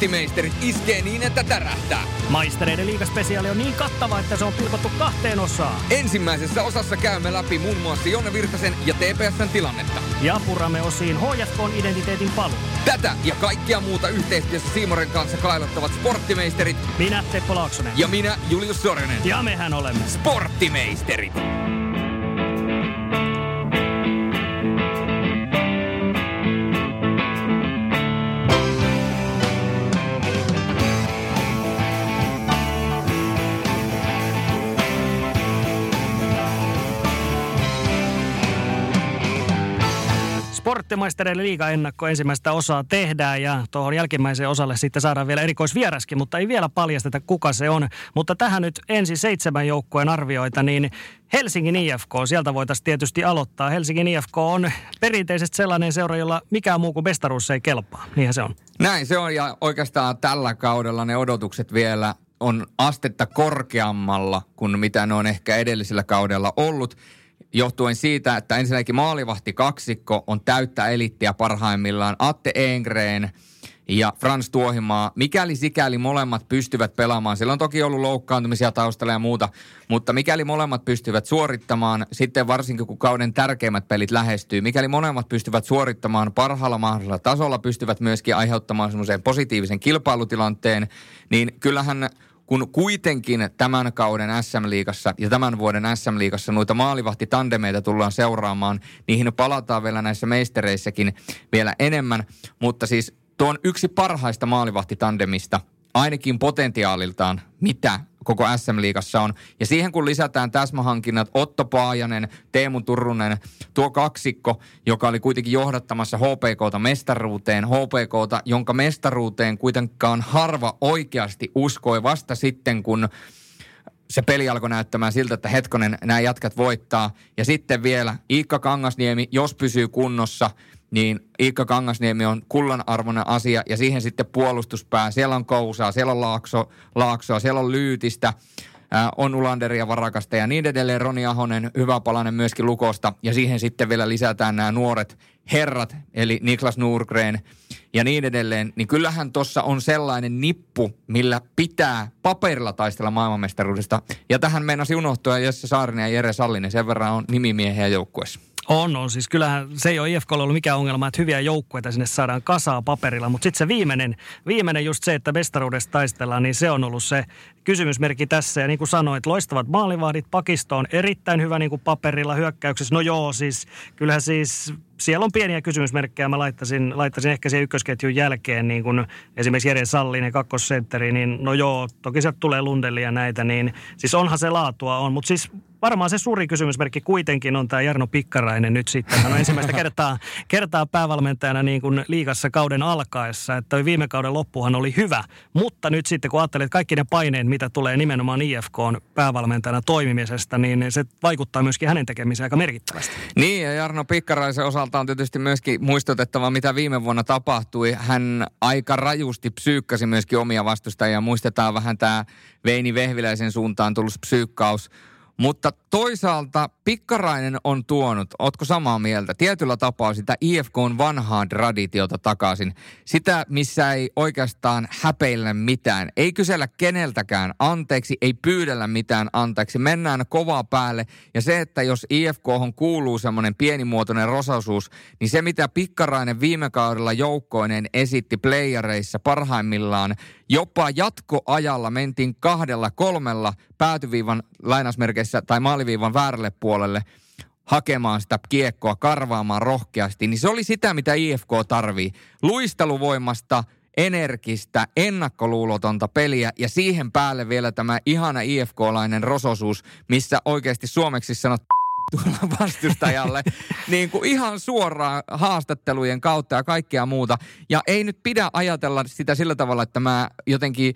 Sporttimeisterit iskee niin, että tärähtää. Maistereiden liigaspesiaali on niin kattava, että se on pilkottu kahteen osaan. Ensimmäisessä osassa käymme läpi muun muassa Jonne Virtasen ja TPSn tilannetta. Ja puramme osiin HFKn identiteetin paluu. Tätä ja kaikkia muuta yhteistyössä Siimoren kanssa kailottavat sporttimeisterit Minä Teppo Laaksonen. ja minä Julius Sorinen. ja mehän olemme. Sporttimeisterit. Sporttimaistereiden liiga-ennakko ensimmäistä osaa tehdään ja tuohon jälkimmäiseen osalle sitten saadaan vielä erikoisvieraskin, mutta ei vielä paljasteta kuka se on. Mutta tähän nyt ensin seitsemän joukkueen arvioita, niin Helsingin IFK, sieltä voitaisiin tietysti aloittaa. Helsingin IFK on perinteisesti sellainen seura, jolla mikään muu kuin mestaruus ei kelpaa. Niinhän se on. Näin se on ja oikeastaan tällä kaudella ne odotukset vielä on astetta korkeammalla kuin mitä ne on ehkä edellisellä kaudella ollut. Johtuen siitä, että ensinnäkin maalivahti kaksikko on täyttä elittiä parhaimmillaan. Atte Engren ja Frans Tuohimaa, mikäli sikäli molemmat pystyvät pelaamaan, siellä on toki ollut loukkaantumisia taustalla ja muuta, mutta mikäli molemmat pystyvät suorittamaan, sitten varsinkin kun kauden tärkeimmät pelit lähestyy, mikäli molemmat pystyvät suorittamaan parhaalla mahdollisella tasolla, pystyvät myöskin aiheuttamaan semmoisen positiivisen kilpailutilanteen, niin kyllähän kun kuitenkin tämän kauden SM-liigassa ja tämän vuoden SM-liigassa noita maalivahtitandemeita tullaan seuraamaan, niihin palataan vielä näissä meistereissäkin vielä enemmän, mutta siis tuo on yksi parhaista maalivahtitandemista, ainakin potentiaaliltaan, mitä koko SM-liigassa on. Ja siihen kun lisätään täsmähankinnat Otto Paajanen, Teemu Turunen, tuo kaksikko, joka oli kuitenkin johdattamassa HPKta mestaruuteen, HPKta, jonka mestaruuteen kuitenkaan harva oikeasti uskoi vasta sitten, kun se peli alkoi näyttämään siltä, että hetkonen, nämä jätkät voittaa. Ja sitten vielä Iikka Kangasniemi, jos pysyy kunnossa, niin Iikka Kangasniemi on kullanarvoinen asia ja siihen sitten puolustuspää. Siellä on Kousaa, siellä on Laakso, Laaksoa, siellä on Lyytistä, ää, on Ulanderia Varakasta ja niin edelleen. Roni Ahonen, hyvä palanen myöskin Lukosta ja siihen sitten vielä lisätään nämä nuoret herrat, eli Niklas Nurgren ja niin edelleen, niin kyllähän tuossa on sellainen nippu, millä pitää paperilla taistella maailmanmestaruudesta. Ja tähän meinasi unohtua Jesse Saarinen ja Jere Sallinen, sen verran on nimimiehiä joukkueessa. On, on. Siis kyllähän se ei ole IFKlla ollut mikään ongelma, että hyviä joukkueita sinne saadaan kasaa paperilla. Mutta sitten se viimeinen, viimeinen just se, että mestaruudesta taistellaan, niin se on ollut se kysymysmerkki tässä. Ja niin kuin sanoit, loistavat maalivahdit. Pakisto on erittäin hyvä niin kuin paperilla hyökkäyksessä. No joo, siis kyllähän siis siellä on pieniä kysymysmerkkejä. Mä laittaisin, laittaisin ehkä sen ykkösketjun jälkeen, niin kuin esimerkiksi Jere Sallinen, kakkosentteri, niin no joo, toki sieltä tulee Lundeli ja näitä, niin siis onhan se laatua on. Mutta siis varmaan se suuri kysymysmerkki kuitenkin on tämä Jarno Pikkarainen nyt sitten. Hän on ensimmäistä kertaa, kertaa päävalmentajana niin kuin liigassa kauden alkaessa. Että viime kauden loppuhan oli hyvä, mutta nyt sitten kun ajattelet kaikki ne paineet, mitä tulee nimenomaan IFK päävalmentajana toimimisesta, niin se vaikuttaa myöskin hänen tekemiseen aika merkittävästi. Niin, ja Jarno Pikkaraisen osalta on tietysti myöskin muistutettava, mitä viime vuonna tapahtui. Hän aika rajusti psyykkäsi myöskin omia vastustajia. Muistetaan vähän tämä Veini Vehviläisen suuntaan tullut psyykkaus. Mutta toisaalta Pikkarainen on tuonut, ootko samaa mieltä, tietyllä tapaa sitä IFK on vanhaa traditiota takaisin. Sitä, missä ei oikeastaan häpeillä mitään. Ei kysellä keneltäkään anteeksi, ei pyydellä mitään anteeksi. Mennään kovaa päälle. Ja se, että jos IFK kuuluu semmoinen pienimuotoinen rosaisuus, niin se mitä Pikkarainen viime kaudella joukkoinen esitti playereissa parhaimmillaan, jopa jatkoajalla mentiin kahdella, kolmella päätyviivan lainausmerkeissä tai maaliviivan väärälle puolelle hakemaan sitä kiekkoa, karvaamaan rohkeasti, niin se oli sitä, mitä IFK tarvii. Luisteluvoimasta, energistä, ennakkoluulotonta peliä ja siihen päälle vielä tämä ihana IFK-lainen rososuus, missä oikeasti suomeksi sanot tuolla vastustajalle niin kuin ihan suoraan haastattelujen kautta ja kaikkea muuta. Ja ei nyt pidä ajatella sitä sillä tavalla, että mä jotenkin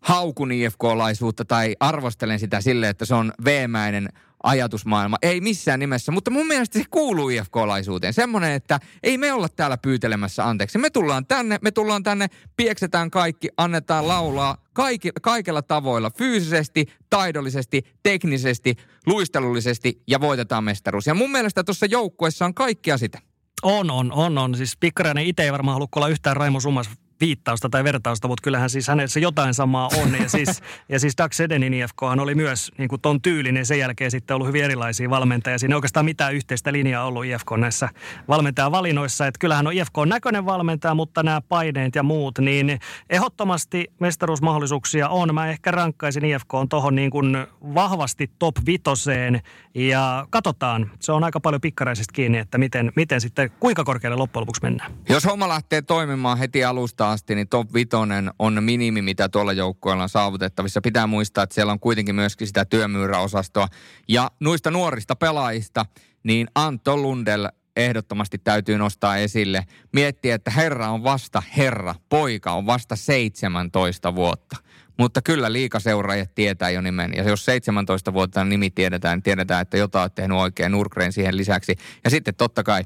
haukun IFK-laisuutta tai arvostelen sitä sille, että se on veemäinen ajatusmaailma. Ei missään nimessä, mutta mun mielestä se kuuluu IFK-laisuuteen. Semmoinen, että ei me olla täällä pyytelemässä anteeksi. Me tullaan tänne, me tullaan tänne, pieksetään kaikki, annetaan laulaa kaikki, kaikilla tavoilla. Fyysisesti, taidollisesti, teknisesti, luistelullisesti ja voitetaan mestaruus. Ja mun mielestä tuossa joukkueessa on kaikkea sitä. On, on, on, on. Siis Pikkarainen itse ei varmaan halua olla yhtään Raimo Sumas viittausta tai vertausta, mutta kyllähän siis hänessä jotain samaa on. Ja siis, ja siis Doug Sedenin IFK oli myös niin kuin ton tyylinen sen jälkeen sitten ollut hyvin erilaisia valmentajia. Siinä ei oikeastaan mitään yhteistä linjaa ollut IFK näissä valmentajavalinnoissa. Että kyllähän on IFK on näköinen valmentaja, mutta nämä paineet ja muut, niin ehdottomasti mestaruusmahdollisuuksia on. Mä ehkä rankkaisin IFK on tuohon niin kuin vahvasti top vitoseen ja katsotaan. Se on aika paljon pikkaraisista kiinni, että miten, miten sitten, kuinka korkealle loppujen lopuksi mennään. Jos homma lähtee toimimaan heti alusta asti, niin top vitonen on minimi, mitä tuolla joukkueella on saavutettavissa. Pitää muistaa, että siellä on kuitenkin myöskin sitä työmyyräosastoa. Ja noista nuorista pelaajista, niin Antto Lundell ehdottomasti täytyy nostaa esille. Miettiä, että herra on vasta herra, poika on vasta 17 vuotta. Mutta kyllä liikaseuraajat tietää jo nimen. Ja jos 17 vuotta nimi tiedetään, niin tiedetään, että jotain on tehnyt oikein Nurgren siihen lisäksi. Ja sitten totta kai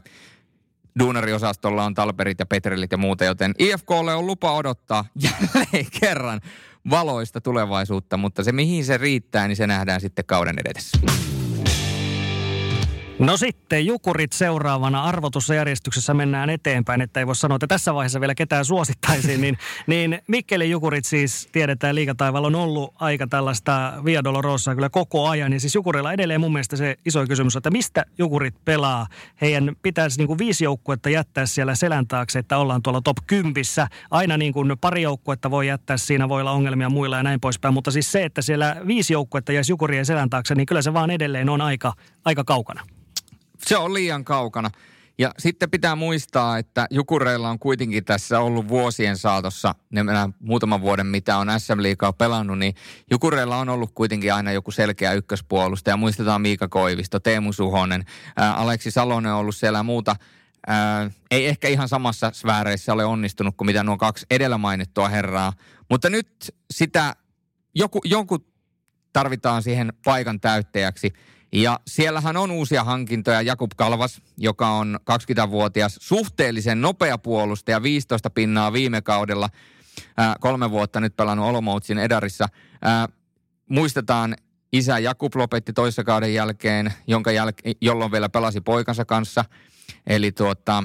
duunariosastolla on Talperit ja Petrelit ja muuta, joten IFKlle on lupa odottaa jälleen kerran valoista tulevaisuutta, mutta se mihin se riittää, niin se nähdään sitten kauden edessä. No sitten Jukurit seuraavana arvotussa järjestyksessä mennään eteenpäin, että ei voi sanoa, että tässä vaiheessa vielä ketään suosittaisiin, niin, niin Mikkelin Jukurit siis tiedetään liikataivalla on ollut aika tällaista Via Dolorosaa kyllä koko ajan. Ja siis Jukurilla edelleen mun mielestä se iso kysymys, että mistä Jukurit pelaa? Heidän pitäisi niin kuin viisi joukkuetta jättää siellä selän taakse, että ollaan tuolla top 10. Aina niin kuin pari joukkuetta voi jättää, siinä voi olla ongelmia muilla ja näin poispäin. Mutta siis se, että siellä viisi joukkuetta jäisi Jukurien selän taakse, niin kyllä se vaan edelleen on aika, aika kaukana se on liian kaukana. Ja sitten pitää muistaa, että Jukureilla on kuitenkin tässä ollut vuosien saatossa, ne muutaman vuoden mitä on SM Liigaa pelannut, niin Jukureilla on ollut kuitenkin aina joku selkeä ykköspuolusta. Ja muistetaan Miika Koivisto, Teemu Suhonen, ää, Aleksi Salonen on ollut siellä ja muuta. Ää, ei ehkä ihan samassa sfääreissä ole onnistunut kuin mitä nuo kaksi edellä mainittua herraa. Mutta nyt sitä, joku, joku tarvitaan siihen paikan täyttäjäksi. Ja siellähän on uusia hankintoja. Jakub Kalvas, joka on 20-vuotias, suhteellisen nopea puolustaja, 15 pinnaa viime kaudella. Ää, kolme vuotta nyt pelannut Olomoutsin Edarissa. Ää, muistetaan, isä Jakub lopetti toissa kauden jälkeen, jonka jäl- jolloin vielä pelasi poikansa kanssa. Eli tuota,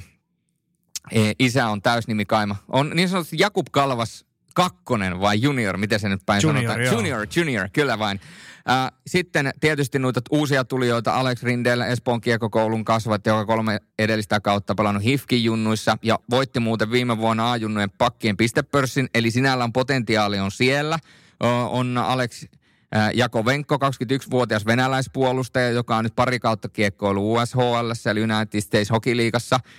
e, isä on täysnimi Kaima. On niin sanotusti Jakub Kalvas kakkonen vai junior, miten se nyt päin junior, sanotaan? Joo. Junior, junior, kyllä vain. Äh, sitten tietysti noita uusia tulijoita, Alex Rindel, Espoon kiekokoulun kasvat, joka kolme edellistä kautta pelannut HIFKin junnuissa ja voitti muuten viime vuonna A-junnujen pakkien pistepörssin, eli sinällään potentiaali on siellä. On Alex Venko, 21-vuotias venäläispuolustaja, joka on nyt pari kautta kiekkoilu USHL, eli United States Hockey Leagueassa –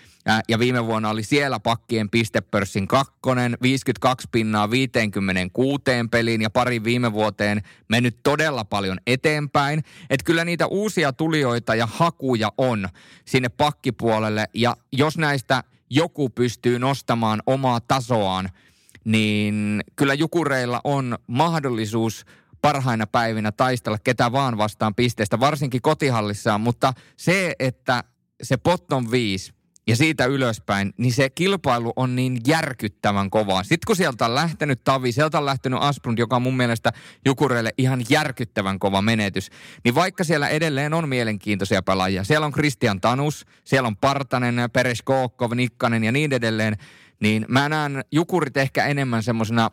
ja viime vuonna oli siellä pakkien pistepörssin kakkonen, 52 pinnaa 56 peliin ja pari viime vuoteen mennyt todella paljon eteenpäin. Että kyllä niitä uusia tulijoita ja hakuja on sinne pakkipuolelle ja jos näistä joku pystyy nostamaan omaa tasoaan, niin kyllä Jukureilla on mahdollisuus parhaina päivinä taistella ketä vaan vastaan pisteestä, varsinkin kotihallissaan, mutta se, että se bottom 5 ja siitä ylöspäin, niin se kilpailu on niin järkyttävän kovaa. Sitten kun sieltä on lähtenyt Tavi, sieltä on lähtenyt Asplund, joka on mun mielestä Jukureille ihan järkyttävän kova menetys, niin vaikka siellä edelleen on mielenkiintoisia pelaajia, siellä on Christian Tanus, siellä on Partanen, Peres Kookkov, Nikkanen ja niin edelleen, niin mä näen Jukurit ehkä enemmän semmoisena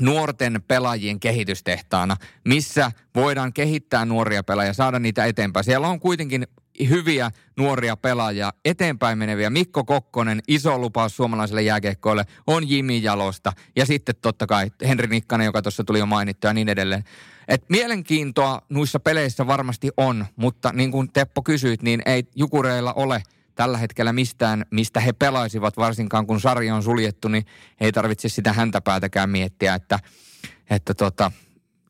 nuorten pelaajien kehitystehtaana, missä voidaan kehittää nuoria pelaajia, saada niitä eteenpäin. Siellä on kuitenkin hyviä nuoria pelaajia, eteenpäin meneviä. Mikko Kokkonen, iso lupaus suomalaiselle jääkiekkoille, on Jimi Jalosta ja sitten totta kai Henri Nikkanen, joka tuossa tuli jo mainittu ja niin edelleen. Et mielenkiintoa noissa peleissä varmasti on, mutta niin kuin Teppo kysyit, niin ei Jukureilla ole tällä hetkellä mistään, mistä he pelaisivat, varsinkaan kun sarja on suljettu, niin ei tarvitse sitä häntäpäätäkään miettiä, että, että tota,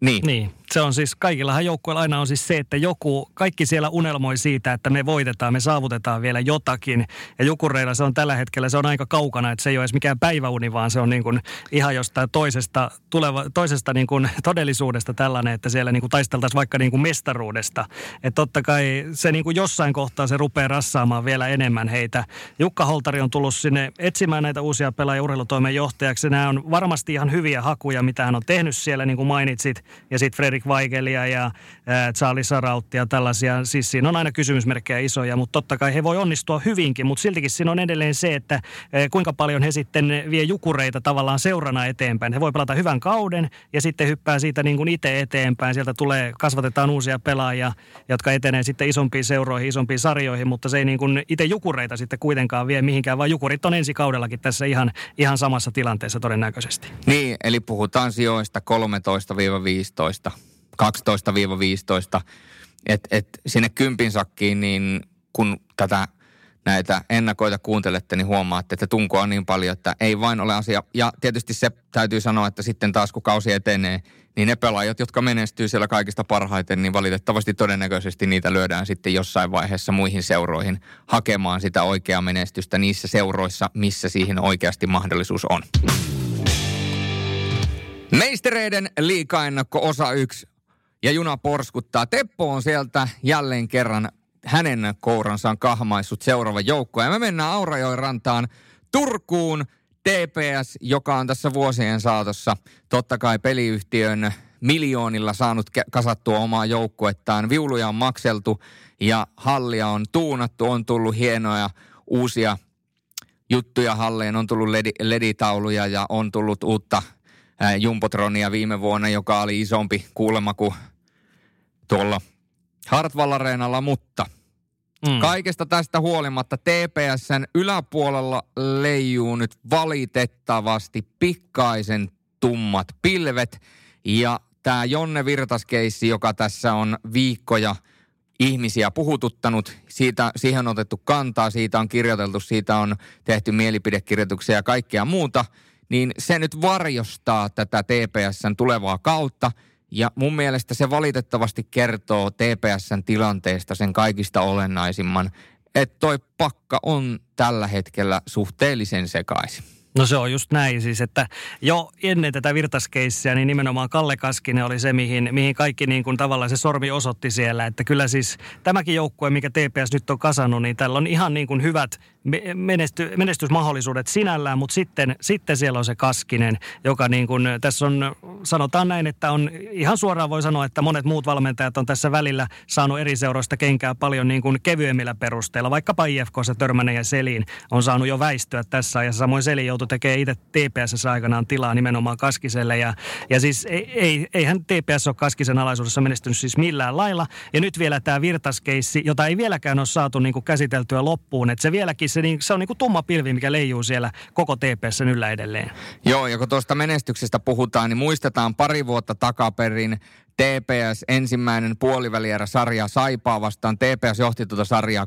niin. niin. Se on siis, kaikillahan joukkueilla aina on siis se, että joku, kaikki siellä unelmoi siitä, että me voitetaan, me saavutetaan vielä jotakin. Ja Jukureilla se on tällä hetkellä, se on aika kaukana, että se ei ole edes mikään päiväuni, vaan se on niin kuin ihan jostain toisesta, tuleva, toisesta niin kuin todellisuudesta tällainen, että siellä niin kuin taisteltaisiin vaikka niin kuin mestaruudesta. Että totta kai se niin kuin jossain kohtaa se rupeaa rassaamaan vielä enemmän heitä. Jukka Holtari on tullut sinne etsimään näitä uusia pelaajia urheilutoimen johtajaksi. Nämä on varmasti ihan hyviä hakuja, mitä hän on tehnyt siellä, niin kuin mainitsit. Ja sitten Fredrik Weigelia ja äh, Charlie Sarauttia tällaisia. Siis siinä on aina kysymysmerkkejä isoja, mutta totta kai he voi onnistua hyvinkin. Mutta siltikin siinä on edelleen se, että äh, kuinka paljon he sitten vie jukureita tavallaan seurana eteenpäin. He voi pelata hyvän kauden ja sitten hyppää siitä niin kuin itse eteenpäin. Sieltä tulee, kasvatetaan uusia pelaajia, jotka etenee sitten isompiin seuroihin, isompiin sarjoihin, mutta se ei niin kuin itse jukureita sitten kuitenkaan vie mihinkään, vaan jukurit on ensi kaudellakin tässä ihan, ihan samassa tilanteessa todennäköisesti. Niin, eli puhutaan sijoista 13-15, 12-15, että et sinne kympin sakkiin, niin kun tätä näitä ennakoita kuuntelette, niin huomaatte, että tunkoa on niin paljon, että ei vain ole asia. Ja tietysti se täytyy sanoa, että sitten taas kun kausi etenee, niin ne pelaajat, jotka menestyy siellä kaikista parhaiten, niin valitettavasti todennäköisesti niitä lyödään sitten jossain vaiheessa muihin seuroihin hakemaan sitä oikeaa menestystä niissä seuroissa, missä siihen oikeasti mahdollisuus on. Meistereiden liikaennakko osa yksi ja juna porskuttaa. Teppo on sieltä jälleen kerran hänen kouransa on kahmaissut seuraava joukko. Ja me mennään Aurajoen rantaan Turkuun TPS, joka on tässä vuosien saatossa totta kai peliyhtiön miljoonilla saanut kasattua omaa joukkuettaan. Viuluja on makseltu ja hallia on tuunattu, on tullut hienoja uusia juttuja halleen, on tullut ledi, leditauluja ja on tullut uutta ää, Jumbotronia viime vuonna, joka oli isompi kuulemma kuin tuolla Hartwall mutta mm. kaikesta tästä huolimatta TPSn yläpuolella leijuu nyt valitettavasti pikkaisen tummat pilvet. Ja tämä Jonne Virtaskeissi, joka tässä on viikkoja ihmisiä puhututtanut, siitä, siihen on otettu kantaa, siitä on kirjoiteltu, siitä on tehty mielipidekirjoituksia ja kaikkea muuta, niin se nyt varjostaa tätä TPSn tulevaa kautta – ja mun mielestä se valitettavasti kertoo TPSn tilanteesta sen kaikista olennaisimman, että toi pakka on tällä hetkellä suhteellisen sekaisin. No se on just näin siis, että jo ennen tätä virtaskeissiä, niin nimenomaan Kalle Kaskinen oli se, mihin, mihin kaikki niin kuin tavallaan se sormi osoitti siellä. Että kyllä siis tämäkin joukkue, mikä TPS nyt on kasannut, niin tällä on ihan niin kuin hyvät menesty, menestysmahdollisuudet sinällään, mutta sitten, sitten siellä on se Kaskinen, joka niin kuin, tässä on, sanotaan näin, että on ihan suoraan voi sanoa, että monet muut valmentajat on tässä välillä saanut eri seuroista kenkää paljon niin kuin kevyemmillä perusteilla. Vaikkapa IFKssa Törmänen ja Selin on saanut jo väistyä tässä ja samoin Selin joutui tekemään itse TPS aikanaan tilaa nimenomaan Kaskiselle ja, ja siis ei, ei, eihän TPS ole Kaskisen alaisuudessa menestynyt siis millään lailla ja nyt vielä tämä virtaskeissi, jota ei vieläkään ole saatu niin kuin käsiteltyä loppuun, että se vieläkin niin, se on niin kuin tumma pilvi, mikä leijuu siellä koko TPS yllä edelleen. Joo, ja kun tuosta menestyksestä puhutaan, niin muistetaan pari vuotta takaperin TPS ensimmäinen puolivälierä sarja Saipaa vastaan. TPS johti tuota sarjaa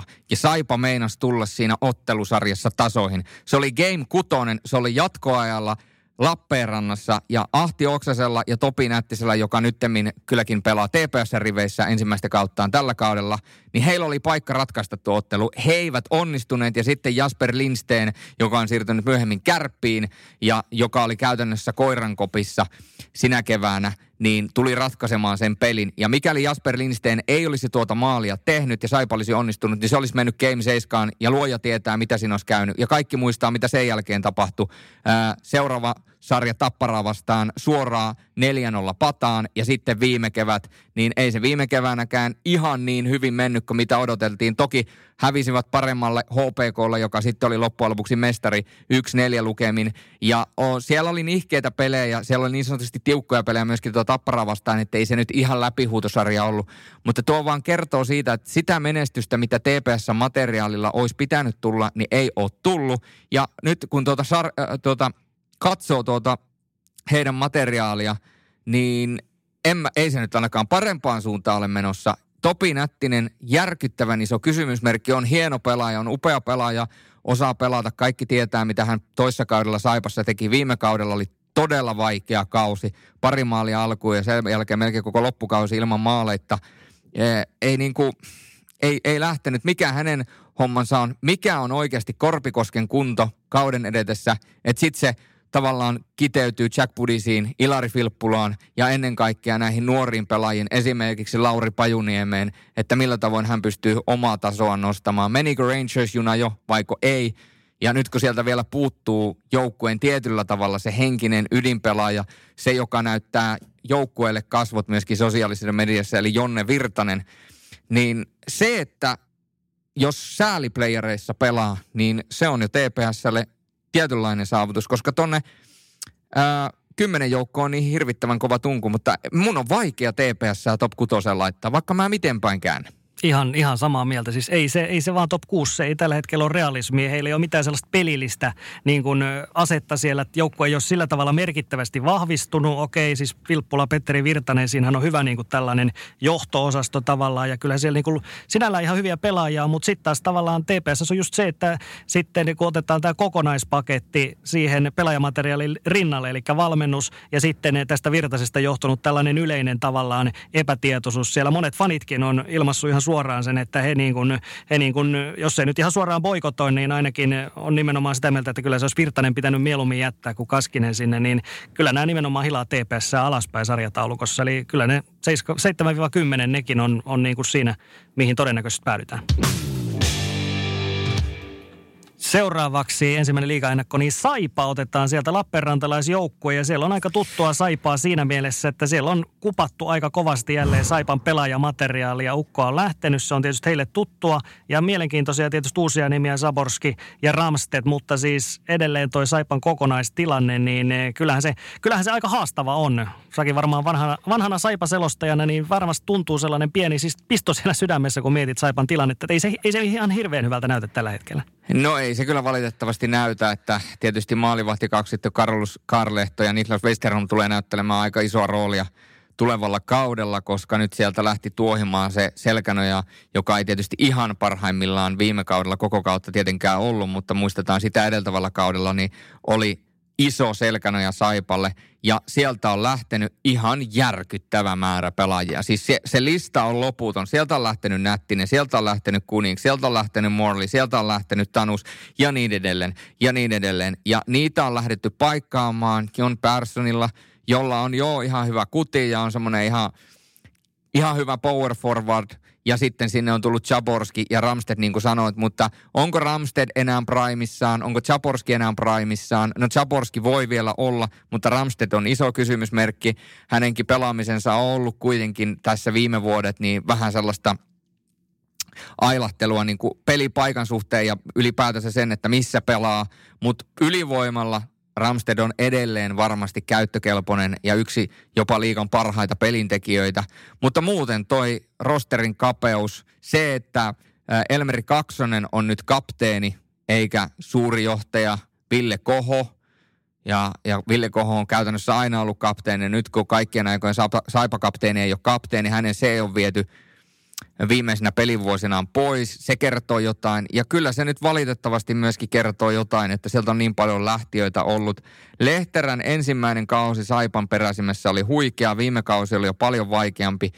3-0. Ja Saipa meinasi tulla siinä ottelusarjassa tasoihin. Se oli game kutonen, se oli jatkoajalla – Lappeenrannassa ja Ahti Oksasella ja Topi Nättisellä, joka nyttemmin kylläkin pelaa TPS-riveissä ensimmäistä kauttaan tällä kaudella, niin heillä oli paikka ratkaista tuo ottelu. He eivät onnistuneet ja sitten Jasper Lindsteen, joka on siirtynyt myöhemmin kärppiin ja joka oli käytännössä koirankopissa sinä keväänä, niin tuli ratkaisemaan sen pelin. Ja mikäli Jasper Lindsteen ei olisi tuota maalia tehnyt ja Saipa olisi onnistunut, niin se olisi mennyt Game 7 ja luoja tietää, mitä siinä olisi käynyt. Ja kaikki muistaa, mitä sen jälkeen tapahtui. Ää, seuraava sarja Tapparaa vastaan suoraan 4-0 pataan ja sitten viime kevät, niin ei se viime keväänäkään ihan niin hyvin mennyt kuin mitä odoteltiin. Toki hävisivät paremmalle HPKlle, joka sitten oli loppujen lopuksi mestari 1-4 lukemin. Ja o, siellä oli nihkeitä pelejä, siellä oli niin sanotusti tiukkoja pelejä myöskin tuo Tapparaa vastaan, että ei se nyt ihan läpihuutosarja ollut. Mutta tuo vaan kertoo siitä, että sitä menestystä, mitä TPS-materiaalilla olisi pitänyt tulla, niin ei ole tullut. Ja nyt kun tuota, sar- äh, tuota katsoo tuota heidän materiaalia, niin en mä, ei se nyt ainakaan parempaan suuntaan ole menossa. Topi Nättinen, järkyttävän iso kysymysmerkki, on hieno pelaaja, on upea pelaaja, osaa pelata, kaikki tietää mitä hän toissa kaudella Saipassa teki. Viime kaudella oli todella vaikea kausi. Pari maalia alkuun ja sen jälkeen melkein koko loppukausi ilman maaleita. Ei, niin kuin, ei, ei lähtenyt. Mikä hänen hommansa on? Mikä on oikeasti Korpikosken kunto kauden edetessä? Että sitten se tavallaan kiteytyy Jack Budisiin, Ilari Filppulaan ja ennen kaikkea näihin nuoriin pelaajiin, esimerkiksi Lauri Pajuniemeen, että millä tavoin hän pystyy omaa tasoa nostamaan. Menikö Rangers-juna jo, vaiko ei? Ja nyt kun sieltä vielä puuttuu joukkueen tietyllä tavalla se henkinen ydinpelaaja, se joka näyttää joukkueelle kasvot myöskin sosiaalisessa mediassa, eli Jonne Virtanen, niin se, että jos sääliplayereissa pelaa, niin se on jo TPSlle tietynlainen saavutus, koska tonne ää, kymmenen joukko on niin hirvittävän kova tunku, mutta mun on vaikea TPS top 6 laittaa, vaikka mä miten päin käännän. Ihan, ihan samaa mieltä. Siis ei se, ei se vaan top 6, se ei tällä hetkellä ole realismia. Heillä ei ole mitään sellaista pelillistä niin kuin asetta siellä, että joukkue ei ole sillä tavalla merkittävästi vahvistunut. Okei, siis Vilppula, Petteri Virtanen, siinähän on hyvä niin kuin tällainen johto-osasto tavallaan. Ja kyllä siellä niin kuin, sinällään ihan hyviä pelaajia, mutta sitten taas tavallaan TPS on just se, että sitten kun otetaan tämä kokonaispaketti siihen pelaajamateriaalin rinnalle, eli valmennus ja sitten tästä Virtasesta johtunut tällainen yleinen tavallaan epätietoisuus. Siellä monet fanitkin on ilmassut ihan suoraan sen, että he, niin kuin, he niin kuin, jos ei nyt ihan suoraan boikotoi, niin ainakin on nimenomaan sitä mieltä, että kyllä se olisi Virtanen pitänyt mieluummin jättää kuin Kaskinen sinne, niin kyllä nämä nimenomaan hilaa TPS alaspäin sarjataulukossa. Eli kyllä ne 7-10 nekin on, on niin kuin siinä, mihin todennäköisesti päädytään. Seuraavaksi ensimmäinen liigaennakko, niin Saipa otetaan sieltä Lappeenrantalaisjoukkue ja siellä on aika tuttua Saipaa siinä mielessä, että siellä on kupattu aika kovasti jälleen Saipan pelaajamateriaalia. Ukko on lähtenyt, se on tietysti heille tuttua ja mielenkiintoisia tietysti uusia nimiä Saborski ja Ramstedt, mutta siis edelleen toi Saipan kokonaistilanne, niin eh, kyllähän se, kyllähän se aika haastava on. Säkin varmaan vanhana, vanhana Saipa-selostajana, niin varmasti tuntuu sellainen pieni siis pisto siellä sydämessä, kun mietit Saipan tilannetta, ei se, ei se ihan hirveän hyvältä näytä tällä hetkellä. No ei se kyllä valitettavasti näytä, että tietysti maalivahti sitten Karlus Karlehto ja Niklas Westerholm tulee näyttelemään aika isoa roolia tulevalla kaudella, koska nyt sieltä lähti tuohimaan se selkänoja, joka ei tietysti ihan parhaimmillaan viime kaudella koko kautta tietenkään ollut, mutta muistetaan sitä edeltävällä kaudella, niin oli iso selkänoja Saipalle ja sieltä on lähtenyt ihan järkyttävä määrä pelaajia. Siis se, se lista on loputon. Sieltä on lähtenyt Nättinen, sieltä on lähtenyt Kuning, sieltä on lähtenyt Morley, sieltä on lähtenyt Tanus ja niin edelleen ja niin edelleen. Ja niitä on lähdetty paikkaamaan John Personilla, jolla on jo ihan hyvä kuti ja on semmoinen ihan, ihan hyvä power forward – ja sitten sinne on tullut Chaborski ja Ramsted, niin kuin sanoit, mutta onko Ramsted enää primissaan, onko Chaborski enää primissaan? No Chaborski voi vielä olla, mutta Ramsted on iso kysymysmerkki. Hänenkin pelaamisensa on ollut kuitenkin tässä viime vuodet niin vähän sellaista ailahtelua niin kuin pelipaikan suhteen ja ylipäätänsä sen, että missä pelaa, mutta ylivoimalla Ramsted on edelleen varmasti käyttökelpoinen ja yksi jopa liikan parhaita pelintekijöitä. Mutta muuten toi rosterin kapeus, se, että Elmeri Kaksonen on nyt kapteeni eikä suuri johtaja Ville Koho, ja, ja Ville Koho on käytännössä aina ollut kapteeni. Nyt kun kaikkien aikojen Saipa-kapteeni ei ole kapteeni, hänen se on viety viimeisinä pelivuosinaan pois. Se kertoo jotain. Ja kyllä se nyt valitettavasti myöskin kertoo jotain, että sieltä on niin paljon lähtiöitä ollut. Lehterän ensimmäinen kausi Saipan peräsimessä oli huikea. Viime kausi oli jo paljon vaikeampi.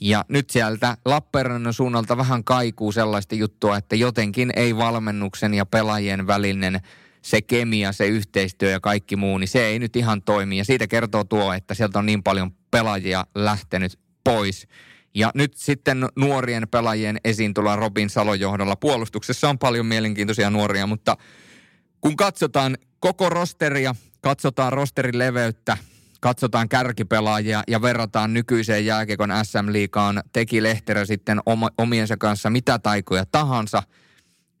Ja nyt sieltä Lappeenrannan suunnalta vähän kaikuu sellaista juttua, että jotenkin ei valmennuksen ja pelaajien välinen se kemia, se yhteistyö ja kaikki muu, niin se ei nyt ihan toimi. Ja siitä kertoo tuo, että sieltä on niin paljon pelaajia lähtenyt pois. Ja nyt sitten nuorien pelaajien esiintuloa Robin Salon johdolla. Puolustuksessa on paljon mielenkiintoisia nuoria, mutta kun katsotaan koko rosteria, katsotaan rosterin leveyttä, katsotaan kärkipelaajia ja verrataan nykyiseen jääkiekon SM-liikaan, teki Lehterä sitten omiensa kanssa mitä taikoja tahansa,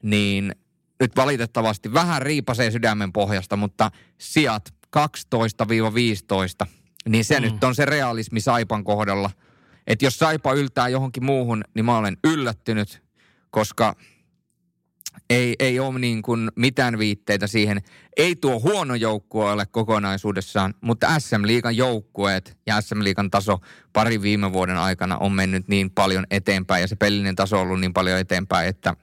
niin nyt valitettavasti vähän riipasee sydämen pohjasta, mutta sijat 12-15, niin se mm. nyt on se realismi Saipan kohdalla – että jos Saipa yltää johonkin muuhun, niin mä olen yllättynyt, koska ei, ei ole niin kuin mitään viitteitä siihen. Ei tuo huono joukkue ole kokonaisuudessaan, mutta SM-liigan joukkueet ja SM-liigan taso pari viime vuoden aikana on mennyt niin paljon eteenpäin ja se pelinen taso on ollut niin paljon eteenpäin, että...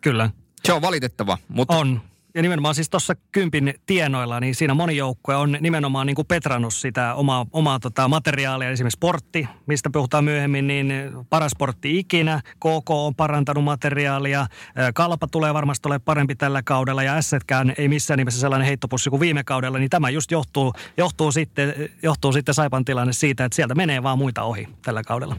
Kyllä. Se on valitettava, mutta... On, ja nimenomaan siis tuossa kympin tienoilla, niin siinä moni joukkue on nimenomaan niin kuin petrannut sitä omaa, omaa tota materiaalia. Esimerkiksi sportti, mistä puhutaan myöhemmin, niin paras sportti ikinä. KK on parantanut materiaalia. Kalpa tulee varmasti ole parempi tällä kaudella ja Assetkään ei missään nimessä sellainen heittopussi kuin viime kaudella. Niin tämä just johtuu, johtuu, sitten, johtuu sitten Saipan tilanne siitä, että sieltä menee vaan muita ohi tällä kaudella.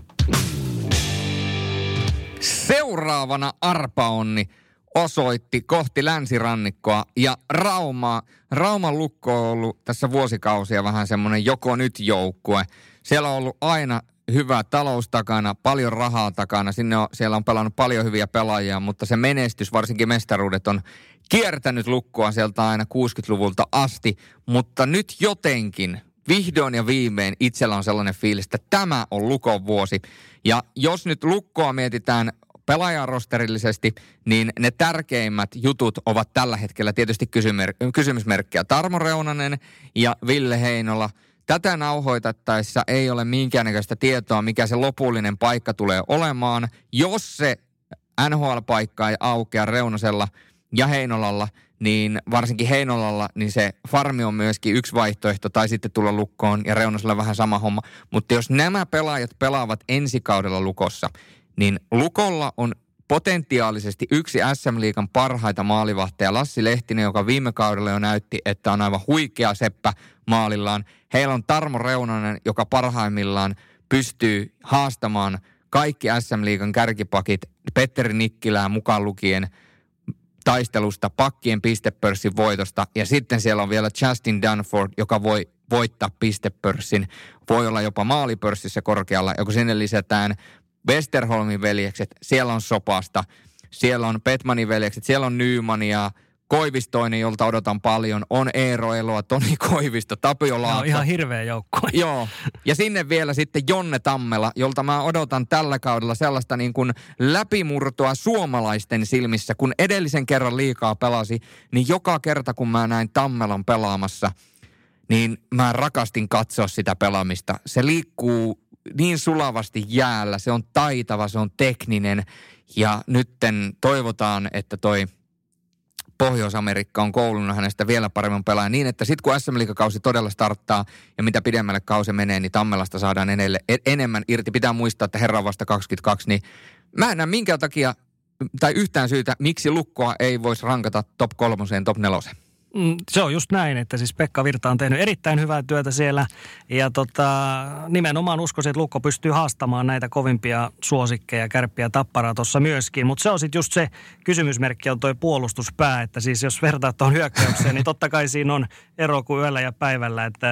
Seuraavana arpaonni osoitti kohti länsirannikkoa ja Raumaa. Rauman lukko on ollut tässä vuosikausia vähän semmoinen joko nyt joukkue. Siellä on ollut aina hyvä talous takana, paljon rahaa takana. Sinne on, siellä on pelannut paljon hyviä pelaajia, mutta se menestys, varsinkin mestaruudet, on kiertänyt lukkoa sieltä aina 60-luvulta asti. Mutta nyt jotenkin, vihdoin ja viimein itsellä on sellainen fiilis, että tämä on lukon vuosi. Ja jos nyt lukkoa mietitään pelaajarosterillisesti, niin ne tärkeimmät jutut ovat tällä hetkellä tietysti kysymymer- kysymysmerkkiä. Tarmo Reunanen ja Ville Heinola. Tätä nauhoitettaessa ei ole minkäännäköistä tietoa, mikä se lopullinen paikka tulee olemaan. Jos se NHL-paikka ei aukea Reunasella ja Heinolalla, niin varsinkin Heinolalla, niin se farmi on myöskin yksi vaihtoehto, tai sitten tulla lukkoon, ja Reunasella vähän sama homma. Mutta jos nämä pelaajat pelaavat ensi kaudella lukossa, niin Lukolla on potentiaalisesti yksi SM-liikan parhaita maalivahteja, Lassi Lehtinen, joka viime kaudella jo näytti, että on aivan huikea seppä maalillaan. Heillä on Tarmo Reunanen, joka parhaimmillaan pystyy haastamaan kaikki SM-liigan kärkipakit Petteri Nikkilää mukaan lukien taistelusta pakkien pistepörssin voitosta. Ja sitten siellä on vielä Justin Dunford, joka voi voittaa pistepörssin, voi olla jopa maalipörssissä korkealla, ja kun sinne lisätään Westerholmin veljekset, siellä on Sopasta, siellä on Petmanin veljekset, siellä on Nymania, Koivistoinen, jolta odotan paljon, on Eero Eloa, Toni Koivisto, Tapio Laakso. on ihan hirveä joukkue. Joo, ja sinne vielä sitten Jonne Tammela, jolta mä odotan tällä kaudella sellaista niin kuin läpimurtoa suomalaisten silmissä. Kun edellisen kerran liikaa pelasi, niin joka kerta kun mä näin Tammelan pelaamassa, niin mä rakastin katsoa sitä pelaamista. Se liikkuu niin sulavasti jäällä, se on taitava, se on tekninen ja nytten toivotaan, että toi Pohjois-Amerikka on koulunut hänestä vielä paremmin pelaajan niin, että sitten kun sm kausi todella starttaa ja mitä pidemmälle kausi menee, niin Tammelasta saadaan enelle, enemmän irti. Pitää muistaa, että herra vasta 22, niin mä en näe minkä takia tai yhtään syytä, miksi lukkoa ei voisi rankata top kolmoseen, top neloseen. Mm, se on just näin, että siis Pekka Virta on tehnyt erittäin hyvää työtä siellä ja tota, nimenomaan uskoisin, että Lukko pystyy haastamaan näitä kovimpia suosikkeja, kärppiä, tapparaa tuossa myöskin. Mutta se on sitten just se kysymysmerkki on toi puolustuspää, että siis jos vertaat tuohon hyökkäykseen, niin totta kai siinä on ero kuin yöllä ja päivällä. Että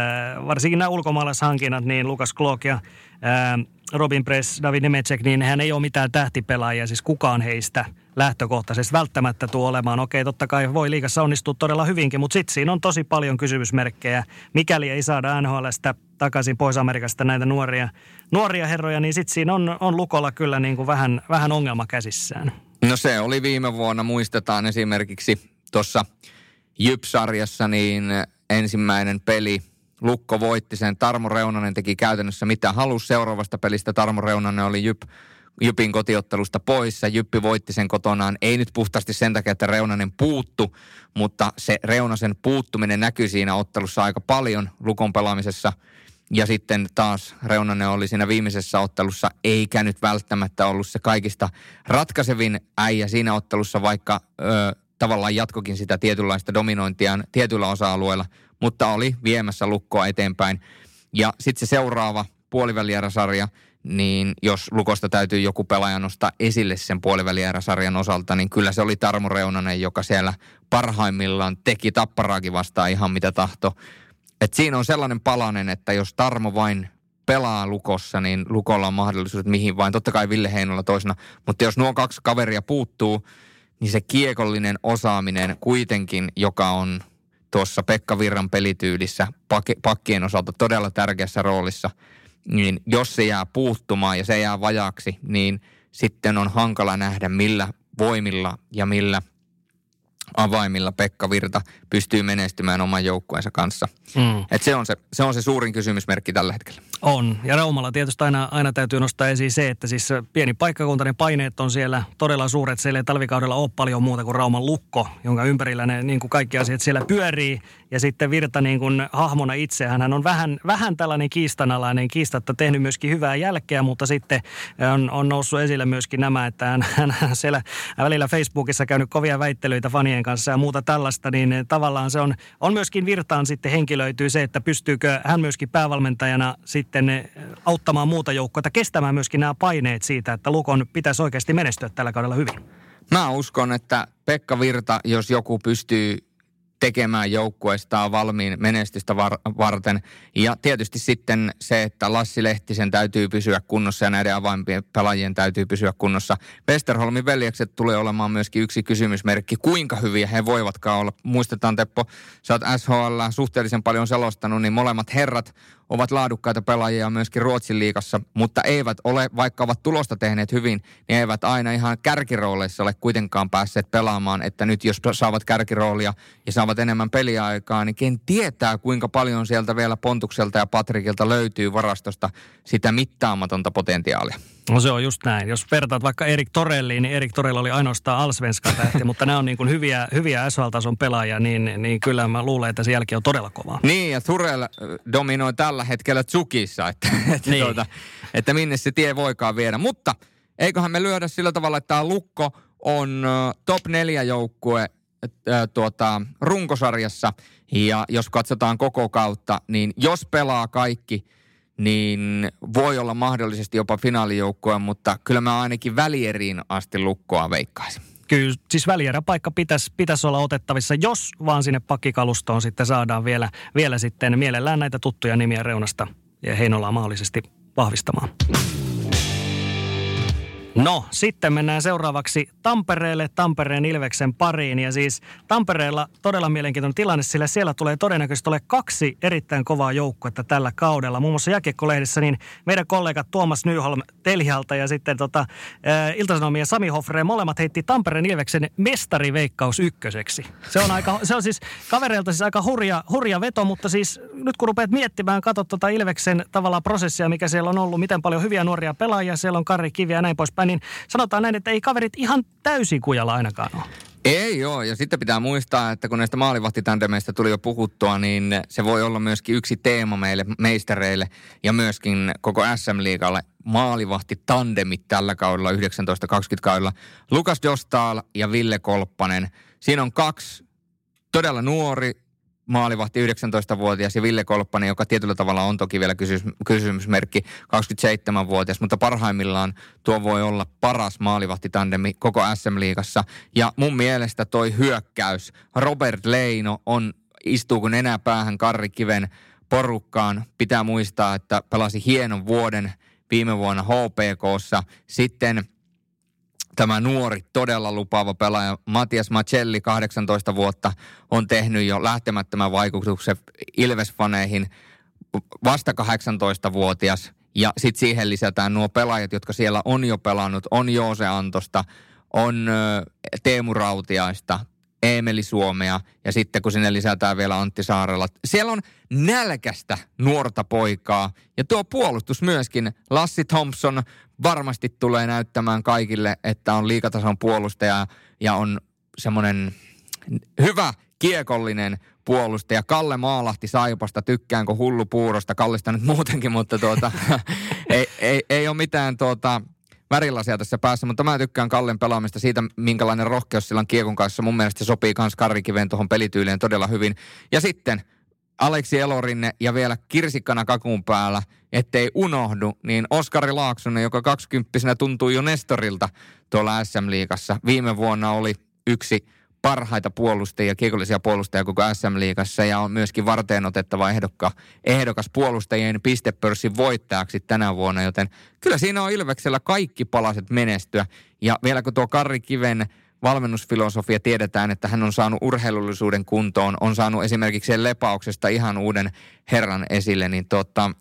varsinkin nämä ulkomaalaishankinnat, niin Lukas Klook ja ää, Robin Press, David Nemecek, niin hän ei ole mitään tähtipelaajia, siis kukaan heistä lähtökohtaisesti välttämättä tuo olemaan. Okei, totta kai voi liikassa onnistua todella hyvinkin, mutta sitten siinä on tosi paljon kysymysmerkkejä. Mikäli ei saada NHLstä takaisin Pohjois-Amerikasta näitä nuoria, nuoria herroja, niin sitten siinä on, on Lukolla kyllä niin kuin vähän, vähän ongelma käsissään. No se oli viime vuonna, muistetaan esimerkiksi tuossa Jyp-sarjassa, niin ensimmäinen peli – Lukko voitti sen. Tarmo Reunanen teki käytännössä mitä halusi seuraavasta pelistä. Tarmo Reunanen oli Jyp, Jypin kotiottelusta poissa. Jyppi voitti sen kotonaan. Ei nyt puhtaasti sen takia, että Reunanen puuttu, mutta se Reunasen puuttuminen näkyy siinä ottelussa aika paljon Lukon pelaamisessa. Ja sitten taas Reunanen oli siinä viimeisessä ottelussa, eikä nyt välttämättä ollut se kaikista ratkaisevin äijä siinä ottelussa, vaikka ö, tavallaan jatkokin sitä tietynlaista dominointiaan tietyillä osa-alueilla – mutta oli viemässä lukkoa eteenpäin. Ja sitten se seuraava puolivälierasarja, niin jos Lukosta täytyy joku pelaaja nostaa esille sen puolivälierasarjan osalta, niin kyllä se oli Tarmo Reunanen, joka siellä parhaimmillaan teki tapparaakin vastaan ihan mitä tahto. Et siinä on sellainen palanen, että jos Tarmo vain pelaa Lukossa, niin Lukolla on mahdollisuus mihin vain. Totta kai Ville Heinolla toisena. Mutta jos nuo kaksi kaveria puuttuu, niin se kiekollinen osaaminen kuitenkin, joka on tuossa Pekka Virran pelityylissä pakkien osalta todella tärkeässä roolissa, niin jos se jää puuttumaan ja se jää vajaksi, niin sitten on hankala nähdä millä voimilla ja millä avaimilla Pekka Virta pystyy menestymään oman joukkueensa kanssa. Mm. Et se, on se, se on se suurin kysymysmerkki tällä hetkellä. On. Ja Raumalla tietysti aina, aina täytyy nostaa esiin se, että siis pieni paikkakuntainen paineet on siellä todella suuret. Siellä ei talvikaudella ole paljon muuta kuin Rauman lukko, jonka ympärillä ne niin kuin kaikki asiat siellä pyörii. Ja sitten Virta niin kuin hahmona itse, hän on vähän, vähän tällainen kiistanalainen, kiistatta tehnyt myöskin hyvää jälkeä, mutta sitten on, on noussut esille myöskin nämä, että hän, hän siellä välillä Facebookissa käynyt kovia väittelyitä fanien kanssa ja muuta tällaista, niin tavallaan se on, on myöskin Virtaan sitten henkilöityy se, että pystyykö hän myöskin päävalmentajana sitten auttamaan muuta joukkoa, kestämään myöskin nämä paineet siitä, että Lukon pitäisi oikeasti menestyä tällä kaudella hyvin. Mä uskon, että Pekka Virta, jos joku pystyy tekemään joukkueestaan valmiin menestystä var- varten. Ja tietysti sitten se, että Lassi Lehtisen täytyy pysyä kunnossa ja näiden avaimpien pelaajien täytyy pysyä kunnossa. Westerholmin veljekset tulee olemaan myöskin yksi kysymysmerkki, kuinka hyviä he voivatkaan olla. Muistetaan Teppo, sä oot SHL suhteellisen paljon selostanut, niin molemmat herrat ovat laadukkaita pelaajia myöskin Ruotsin liigassa, mutta eivät ole, vaikka ovat tulosta tehneet hyvin, niin eivät aina ihan kärkirooleissa ole kuitenkaan päässeet pelaamaan, että nyt jos saavat kärkiroolia ja saavat enemmän peliaikaa, niin ken tietää kuinka paljon sieltä vielä Pontukselta ja Patrikilta löytyy varastosta sitä mittaamatonta potentiaalia. No se on just näin. Jos vertaat vaikka Erik Torelliin, niin Erik Torell oli ainoastaan Alsvenska tähti, mutta nämä on niin kuin hyviä, hyviä SHL-tason pelaajia, niin, niin kyllä mä luulen, että se jälki on todella kova. Niin, ja Turell dominoi tällä hetkellä Tsukissa, että, että, niin. tuota, että minne se tie voikaan viedä. Mutta eiköhän me lyödä sillä tavalla, että tämä Lukko on top 4 joukkue tuota, runkosarjassa. Ja jos katsotaan koko kautta, niin jos pelaa kaikki – niin voi olla mahdollisesti jopa finaalijoukkoja, mutta kyllä mä ainakin välieriin asti lukkoa veikkaisin. Kyllä, siis välieräpaikka pitäisi, pitäisi olla otettavissa, jos vaan sinne pakkikalustoon sitten saadaan vielä, vielä sitten mielellään näitä tuttuja nimiä reunasta ja Heinolaa mahdollisesti vahvistamaan. No, sitten mennään seuraavaksi Tampereelle, Tampereen Ilveksen pariin. Ja siis Tampereella todella mielenkiintoinen tilanne, sillä siellä tulee todennäköisesti ole kaksi erittäin kovaa joukkuetta tällä kaudella. Muun muassa Jääkiekko-lehdissä niin meidän kollegat Tuomas Nyholm Telhialta ja sitten tota, Ilta-Sanomien Sami Hoffre, molemmat heitti Tampereen Ilveksen mestariveikkaus ykköseksi. Se on, aika, se on siis kavereilta siis aika hurja, hurja veto, mutta siis nyt kun rupeat miettimään, katsot tota Ilveksen tavallaan prosessia, mikä siellä on ollut, miten paljon hyviä nuoria pelaajia, siellä on Kari Kivi ja näin poispäin, niin sanotaan näin, että ei kaverit ihan täysin kujalla ainakaan ole. Ei joo, ja sitten pitää muistaa, että kun näistä maalivahtitandemeista tuli jo puhuttua, niin se voi olla myöskin yksi teema meille meistereille ja myöskin koko SM-liigalle maalivahtitandemit tällä kaudella, 19-20 kaudella. Lukas Dostal ja Ville Kolppanen. Siinä on kaksi todella nuori, maalivahti 19-vuotias ja Ville Kolppanen, joka tietyllä tavalla on toki vielä kysymys, kysymysmerkki 27-vuotias, mutta parhaimmillaan tuo voi olla paras maalivahtitandemi koko SM-liigassa. Ja mun mielestä toi hyökkäys, Robert Leino on, istuu kun enää päähän Karri Kiven porukkaan. Pitää muistaa, että pelasi hienon vuoden viime vuonna HPKssa. Sitten tämä nuori, todella lupaava pelaaja Matias Macelli, 18 vuotta, on tehnyt jo lähtemättömän vaikutuksen Ilves-faneihin. Vasta 18-vuotias. Ja sitten siihen lisätään nuo pelaajat, jotka siellä on jo pelannut. On Joose Antosta, on Teemu Rautiaista, Eemeli Suomea ja sitten kun sinne lisätään vielä Antti Saarella. Siellä on nälkästä nuorta poikaa ja tuo puolustus myöskin. Lassi Thompson varmasti tulee näyttämään kaikille, että on liikatason puolustaja ja on semmoinen hyvä kiekollinen puolustaja. Kalle Maalahti Saipasta, tykkäänkö hullu puurosta, Kallista nyt muutenkin, mutta tuota, ei, ei, ei ole mitään tuota, värilasia tässä päässä, mutta mä tykkään Kallen pelaamista siitä, minkälainen rohkeus sillä on kiekon kanssa. Mun mielestä se sopii kans Karikiveen tuohon pelityyliin todella hyvin. Ja sitten Aleksi Elorinne ja vielä kirsikkana kakun päällä, ettei unohdu, niin Oskari Laaksonen, joka 20 tuntuu jo Nestorilta tuolla SM-liigassa. Viime vuonna oli yksi parhaita puolustajia, kiekollisia puolustajia koko SM-liigassa ja on myöskin varteen otettava ehdokka, ehdokas puolustajien pistepörssin voittajaksi tänä vuonna, joten kyllä siinä on Ilveksellä kaikki palaset menestyä. Ja vielä kun tuo Karri Kiven valmennusfilosofia tiedetään, että hän on saanut urheilullisuuden kuntoon, on saanut esimerkiksi sen lepauksesta ihan uuden herran esille, niin tota,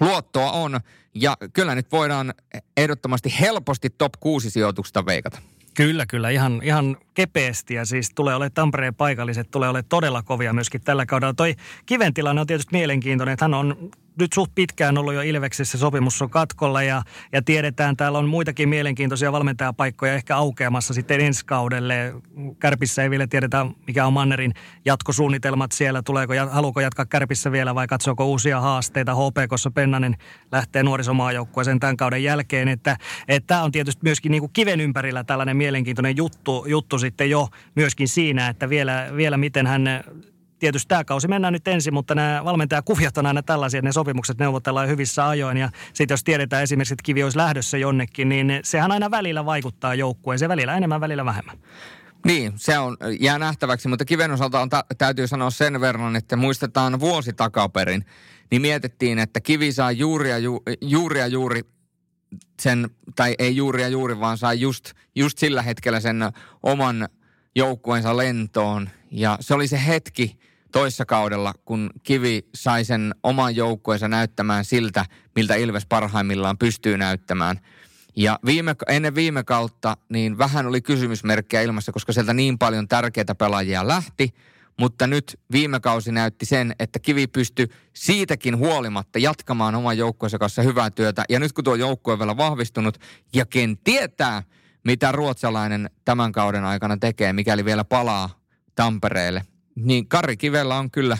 luottoa on. Ja kyllä nyt voidaan ehdottomasti helposti top 6 sijoituksesta veikata. Kyllä, kyllä. Ihan, ihan kepeästi ja siis tulee olemaan Tampereen paikalliset, tulee olemaan todella kovia myöskin tällä kaudella. Toi Kiven tilanne on tietysti mielenkiintoinen, että hän on nyt suht pitkään ollut jo Ilveksessä, sopimus on katkolla ja, ja tiedetään, täällä on muitakin mielenkiintoisia valmentajapaikkoja ehkä aukeamassa sitten ensi kaudelle. Kärpissä ei vielä tiedetä, mikä on Mannerin jatkosuunnitelmat siellä, tuleeko, haluuko jatkaa Kärpissä vielä vai katsoako uusia haasteita. HPKssa Pennanen lähtee nuorisomaajoukkueeseen tämän kauden jälkeen, että tämä on tietysti myöskin niin kuin kiven ympärillä tällainen mielenkiintoinen juttu, juttu sitten jo myöskin siinä, että vielä, vielä miten hän tietysti tämä kausi mennään nyt ensin, mutta nämä valmentajakuviot on aina tällaisia, että ne sopimukset neuvotellaan hyvissä ajoin. Ja sitten jos tiedetään esimerkiksi, että kivi olisi lähdössä jonnekin, niin sehän aina välillä vaikuttaa joukkueeseen, välillä enemmän, välillä vähemmän. Niin, se on, jää nähtäväksi, mutta kiven osalta on, ta- täytyy sanoa sen verran, että muistetaan vuosi takaperin, niin mietittiin, että kivi saa juuri ja, ju- juuri, ja juuri sen, tai ei juuri ja juuri, vaan sai just, just sillä hetkellä sen oman joukkueensa lentoon. Ja se oli se hetki toissa kaudella, kun Kivi sai sen oman joukkueensa näyttämään siltä, miltä Ilves parhaimmillaan pystyy näyttämään. Ja viime, ennen viime kautta niin vähän oli kysymysmerkkejä ilmassa, koska sieltä niin paljon tärkeitä pelaajia lähti. Mutta nyt viime kausi näytti sen, että Kivi pystyi siitäkin huolimatta jatkamaan oman joukkueensa kanssa hyvää työtä. Ja nyt kun tuo joukkue on vielä vahvistunut ja ken tietää – mitä ruotsalainen tämän kauden aikana tekee, mikäli vielä palaa Tampereelle. Niin Kari Kivellä on kyllä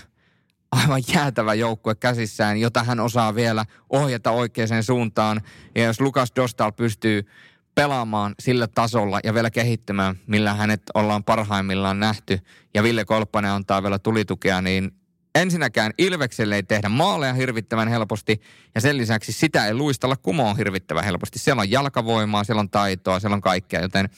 aivan jäätävä joukkue käsissään, jota hän osaa vielä ohjata oikeaan suuntaan. Ja jos Lukas Dostal pystyy pelaamaan sillä tasolla ja vielä kehittämään, millä hänet ollaan parhaimmillaan nähty, ja Ville Kolppanen antaa vielä tulitukea, niin ensinnäkään Ilvekselle ei tehdä maaleja hirvittävän helposti ja sen lisäksi sitä ei luistella kumoon hirvittävän helposti. Siellä on jalkavoimaa, siellä on taitoa, siellä on kaikkea, joten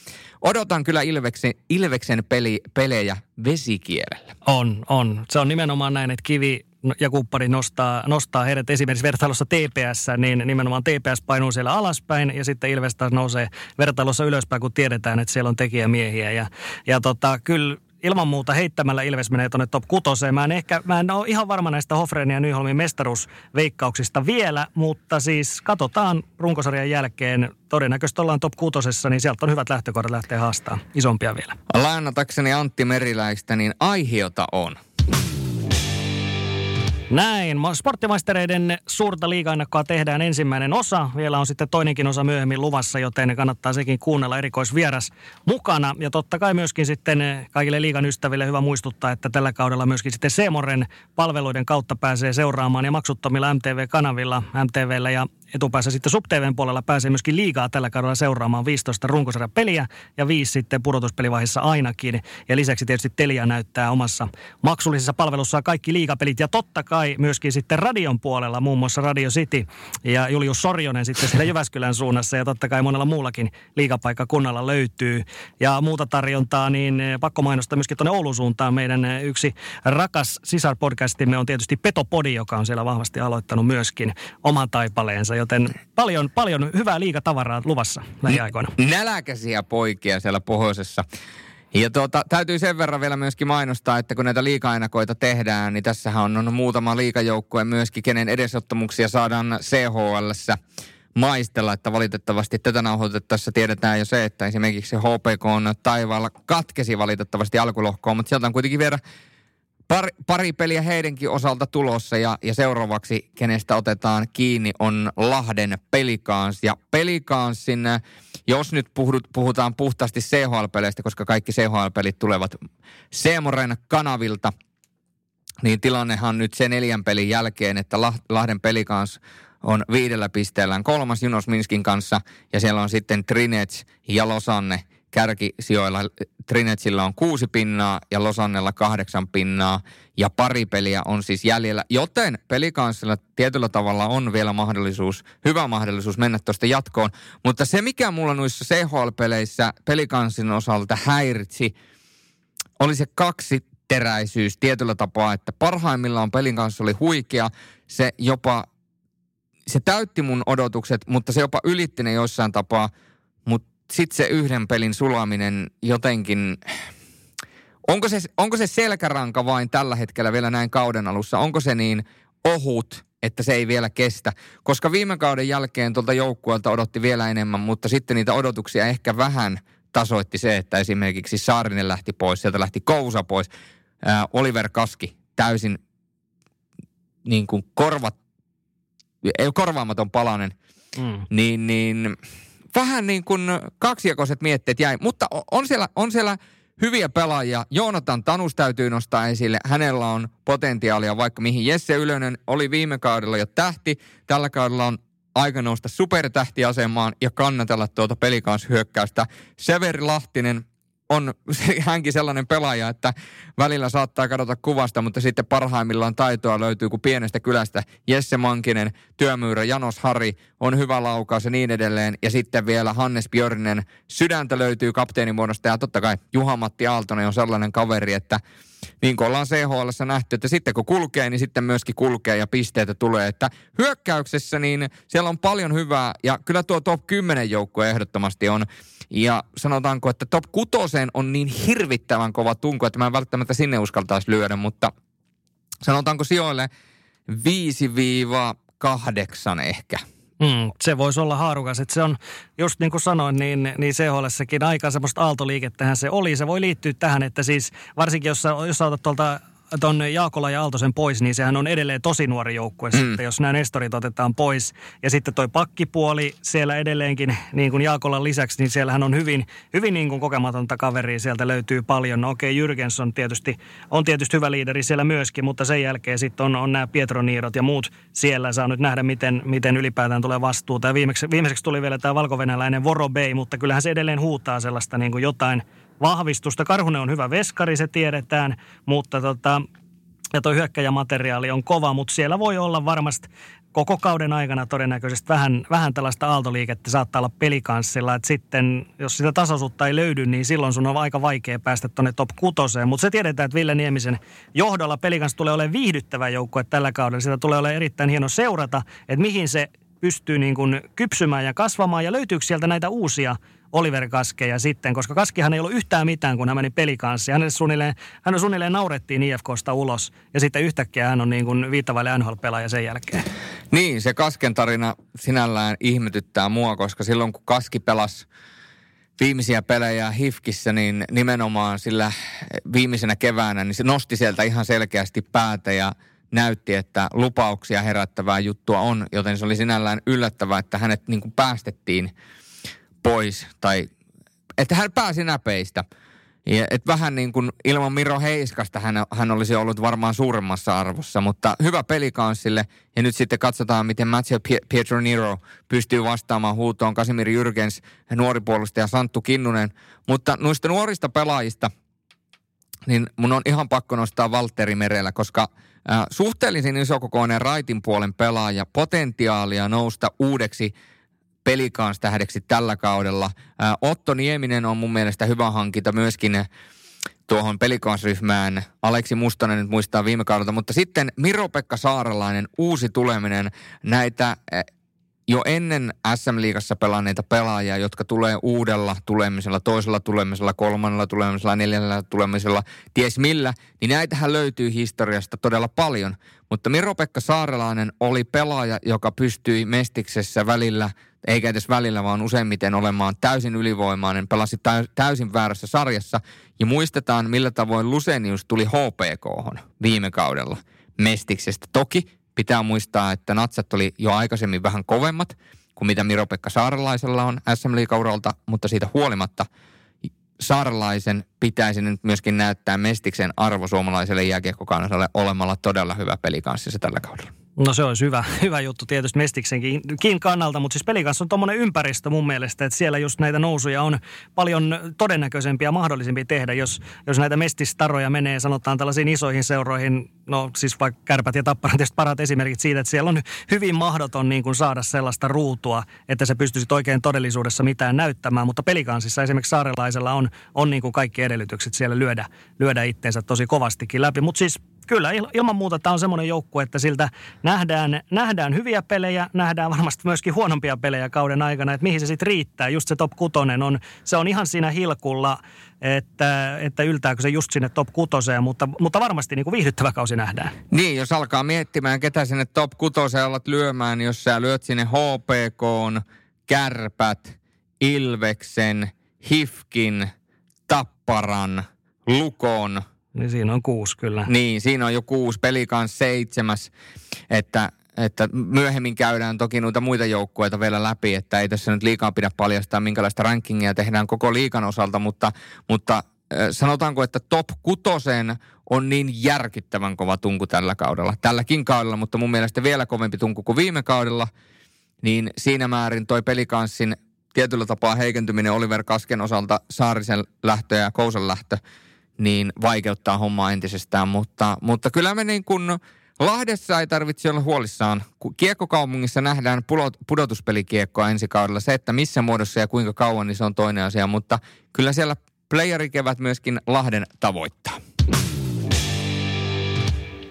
odotan kyllä Ilveksen, Ilveksen peli, pelejä vesikielellä. On, on. Se on nimenomaan näin, että Kivi no, ja kumppani nostaa, nostaa heidät esimerkiksi vertailussa TPS, niin nimenomaan TPS painuu siellä alaspäin ja sitten Ilves taas nousee vertailussa ylöspäin, kun tiedetään, että siellä on tekijämiehiä. Ja, ja tota, kyllä ilman muuta heittämällä Ilves menee tuonne top kutoseen. Mä en, ehkä, mä en ole ihan varma näistä Hofreen ja Nyholmin mestaruusveikkauksista vielä, mutta siis katsotaan runkosarjan jälkeen. Todennäköisesti ollaan top kutosessa, niin sieltä on hyvät lähtökohdat lähteä haastaa isompia vielä. Lainatakseni Antti Meriläistä, niin aihiota on. Näin. Sporttimaistereiden suurta liigaennakkoa tehdään ensimmäinen osa. Vielä on sitten toinenkin osa myöhemmin luvassa, joten kannattaa sekin kuunnella erikoisvieras mukana. Ja totta kai myöskin sitten kaikille liigan ystäville hyvä muistuttaa, että tällä kaudella myöskin sitten Seemoren palveluiden kautta pääsee seuraamaan ja maksuttomilla MTV-kanavilla, MTVllä ja etupäässä sitten SubTVn puolella pääsee myöskin liigaa tällä kaudella seuraamaan 15 runkosarjapeliä ja viisi sitten pudotuspelivaiheessa ainakin. Ja lisäksi tietysti Telia näyttää omassa maksullisessa palvelussaan kaikki liigapelit ja totta kai myöskin sitten radion puolella, muun muassa Radio City ja Julius Sorjonen sitten siellä Jyväskylän suunnassa ja totta kai monella muullakin liigapaikkakunnalla löytyy. Ja muuta tarjontaa, niin pakko mainostaa myöskin tuonne Oulun suuntaan. Meidän yksi rakas sisarpodcastimme on tietysti Petopodi, joka on siellä vahvasti aloittanut myöskin oman taipaleensa joten paljon, paljon hyvää liikatavaraa luvassa lähiaikoina. Näläkäisiä poikia siellä pohjoisessa. Ja tuota, täytyy sen verran vielä myöskin mainostaa, että kun näitä liikainakoita tehdään, niin tässähän on, on muutama liikajoukkue myöskin, kenen edesottamuksia saadaan CHLssä maistella, että valitettavasti tätä nauhoitettaessa tiedetään jo se, että esimerkiksi HPK on taivaalla katkesi valitettavasti alkulohkoon, mutta sieltä on kuitenkin vielä Pari, pari peliä heidänkin osalta tulossa ja, ja seuraavaksi, kenestä otetaan kiinni, on Lahden Pelikans. Ja Pelikansin, jos nyt puhutaan puhtaasti CHL-peleistä, koska kaikki CHL-pelit tulevat Seemoren kanavilta, niin tilannehan nyt se neljän pelin jälkeen, että Lahden Pelikans on viidellä pisteellään kolmas Junos Minskin kanssa ja siellä on sitten Trinets ja Losanne – kärkisijoilla Trinetsillä on kuusi pinnaa ja Losannella kahdeksan pinnaa ja pari peliä on siis jäljellä. Joten pelikanssilla tietyllä tavalla on vielä mahdollisuus, hyvä mahdollisuus mennä tuosta jatkoon. Mutta se, mikä mulla noissa CHL-peleissä pelikanssin osalta häiritsi, oli se kaksi teräisyys tietyllä tapaa, että parhaimmillaan pelin kanssa oli huikea. Se jopa, se täytti mun odotukset, mutta se jopa ylitti ne joissain tapaa – sitten se yhden pelin sulaminen jotenkin... Onko se, onko se selkäranka vain tällä hetkellä vielä näin kauden alussa? Onko se niin ohut, että se ei vielä kestä? Koska viime kauden jälkeen tuolta joukkueelta odotti vielä enemmän, mutta sitten niitä odotuksia ehkä vähän tasoitti se, että esimerkiksi Saarinen lähti pois, sieltä lähti Kousa pois. Ää, Oliver Kaski täysin niin kuin korvat, ei korvaamaton palanen, mm. niin, niin vähän niin kuin kaksijakoiset mietteet jäi. Mutta on siellä, on siellä hyviä pelaajia. Joonatan Tanus täytyy nostaa esille. Hänellä on potentiaalia vaikka mihin. Jesse Ylönen oli viime kaudella jo tähti. Tällä kaudella on aika nousta supertähtiasemaan ja kannatella tuota pelikanshyökkäystä. Severi Lahtinen on hänkin sellainen pelaaja, että välillä saattaa kadota kuvasta, mutta sitten parhaimmillaan taitoa löytyy kuin pienestä kylästä. Jesse Mankinen, työmyyrä Janos Hari on hyvä laukaus ja niin edelleen. Ja sitten vielä Hannes Björnen, sydäntä löytyy kapteenimuodosta ja totta kai Juha-Matti Aaltonen on sellainen kaveri, että niin kuin ollaan CHL nähty, että sitten kun kulkee, niin sitten myöskin kulkee ja pisteitä tulee. Että hyökkäyksessä niin siellä on paljon hyvää ja kyllä tuo top 10 joukkue ehdottomasti on. Ja sanotaanko, että top 6 on niin hirvittävän kova tunko, että mä en välttämättä sinne uskaltaisi lyödä, mutta sanotaanko sijoille 5-8 ehkä. Mm, se voisi olla haarukas. Että se on, just niin kuin sanoin, niin, niin CHLssäkin aika semmoista aaltoliikettähän se oli. Se voi liittyä tähän, että siis varsinkin jos jos otat tuolta tuon Jaakola ja Aaltosen pois, niin sehän on edelleen tosi nuori joukkue mm. sitten, jos nämä Nestorit otetaan pois. Ja sitten toi pakkipuoli siellä edelleenkin, niin kuin Jaakolan lisäksi, niin siellähän on hyvin, hyvin niin kuin kokematonta kaveria, sieltä löytyy paljon. No okei, okay, Jürgens on tietysti, on tietysti hyvä liideri siellä myöskin, mutta sen jälkeen sitten on, on nämä Pietro Niirot ja muut siellä. Saa nyt nähdä, miten, miten ylipäätään tulee vastuuta. Ja viimeksi, viimeiseksi tuli vielä tämä valkovenäläinen Vorobei, mutta kyllähän se edelleen huutaa sellaista niin kuin jotain – vahvistusta. Karhunen on hyvä veskari, se tiedetään, mutta tota, ja tuo hyökkäjämateriaali on kova, mutta siellä voi olla varmasti koko kauden aikana todennäköisesti vähän, vähän tällaista aaltoliikettä saattaa olla pelikanssilla, että sitten jos sitä tasaisuutta ei löydy, niin silloin sun on aika vaikea päästä tuonne top kutoseen. Mutta se tiedetään, että Ville Niemisen johdolla pelikans tulee olemaan viihdyttävä joukkue tällä kaudella. Sitä tulee olemaan erittäin hieno seurata, että mihin se pystyy niin kuin kypsymään ja kasvamaan ja löytyykö sieltä näitä uusia Oliver Kaskeja sitten, koska Kaskihan ei ollut yhtään mitään, kun hän meni pelikanssa. Hänelle suunnilleen, hän suunnilleen naurettiin IFKsta ulos ja sitten yhtäkkiä hän on niin kuin viittavaille NHL-pelaaja sen jälkeen. Niin, se Kasken tarina sinällään ihmetyttää mua, koska silloin kun Kaski pelasi viimeisiä pelejä Hifkissä, niin nimenomaan sillä viimeisenä keväänä, niin se nosti sieltä ihan selkeästi päätä ja näytti, että lupauksia herättävää juttua on, joten se oli sinällään yllättävää, että hänet niin kuin päästettiin – pois tai että hän pääsi näpeistä. Ja, et vähän niin kuin ilman Miro Heiskasta hän, hän olisi ollut varmaan suuremmassa arvossa, mutta hyvä pelikanssille. Ja nyt sitten katsotaan, miten Matthew Pietro Niro pystyy vastaamaan huutoon. Kasimir Jürgens, nuori puolustaja Santtu Kinnunen. Mutta noista nuorista pelaajista, niin mun on ihan pakko nostaa Valtteri Merellä, koska suhteellisen isokokoinen raitin puolen pelaaja, potentiaalia nousta uudeksi pelikans tähdeksi tällä kaudella. Otto Nieminen on mun mielestä hyvä hankinta myöskin tuohon pelikansryhmään. Aleksi Mustonen nyt muistaa viime kaudelta, mutta sitten Miro-Pekka Saaralainen, uusi tuleminen, näitä jo ennen SM-liigassa pelanneita pelaajia, jotka tulee uudella tulemisella, toisella tulemisella, kolmannella tulemisella, neljännellä tulemisella, ties millä, niin näitähän löytyy historiasta todella paljon. Mutta Miro-Pekka Saarelainen oli pelaaja, joka pystyi Mestiksessä välillä, eikä edes välillä, vaan useimmiten olemaan täysin ylivoimainen, pelasi täysin väärässä sarjassa. Ja muistetaan, millä tavoin Lusenius tuli HPK viime kaudella Mestiksestä. Toki Pitää muistaa, että natsat oli jo aikaisemmin vähän kovemmat kuin mitä Miro-Pekka Saarelaisella on SM Liikauralta, mutta siitä huolimatta Saarelaisen pitäisi nyt myöskin näyttää Mestiksen arvo suomalaiselle jääkiekkokansalle olemalla todella hyvä pelikanssissa tällä kaudella. No se olisi hyvä, hyvä juttu tietysti Mestiksenkin kannalta, mutta siis pelikanssa on tuommoinen ympäristö mun mielestä, että siellä just näitä nousuja on paljon todennäköisempiä ja mahdollisempia tehdä, jos, jos näitä mestistaroja menee sanotaan tällaisiin isoihin seuroihin, no siis vaikka kärpät ja tapparat tietysti parat esimerkit siitä, että siellä on hyvin mahdoton niin kuin saada sellaista ruutua, että se pystyisi oikein todellisuudessa mitään näyttämään, mutta pelikansissa esimerkiksi saarelaisella on, on niin kuin kaikki edellytykset siellä lyödä, lyödä itteensä tosi kovastikin läpi, mutta siis kyllä ilman muuta tämä on semmoinen joukkue, että siltä nähdään, nähdään hyviä pelejä, nähdään varmasti myöskin huonompia pelejä kauden aikana, että mihin se sitten riittää. Just se top kutonen on, se on ihan siinä hilkulla, että, että yltääkö se just sinne top kutoseen, mutta, mutta varmasti niin kuin viihdyttävä kausi nähdään. Niin, jos alkaa miettimään, ketä sinne top kutoseen alat lyömään, niin jos sä lyöt sinne HPK, Kärpät, Ilveksen, Hifkin, Tapparan, Lukon. Niin siinä on kuusi kyllä. Niin, siinä on jo kuusi, peli kanssa seitsemäs. Että, että myöhemmin käydään toki noita muita joukkueita vielä läpi, että ei tässä nyt liikaa pidä paljastaa, minkälaista rankingia tehdään koko liikan osalta, mutta, mutta sanotaanko, että top kutoseen on niin järkyttävän kova tunku tällä kaudella. Tälläkin kaudella, mutta mun mielestä vielä kovempi tunku kuin viime kaudella. Niin siinä määrin toi pelikanssin tietyllä tapaa heikentyminen Oliver Kasken osalta Saarisen lähtö ja Kousan lähtö, niin vaikeuttaa hommaa entisestään. Mutta, mutta kyllä me niin kuin Lahdessa ei tarvitse olla huolissaan. Kiekkokaupungissa nähdään pudotuspelikiekkoa ensi kaudella. Se, että missä muodossa ja kuinka kauan, niin se on toinen asia. Mutta kyllä siellä playerikevät myöskin Lahden tavoittaa.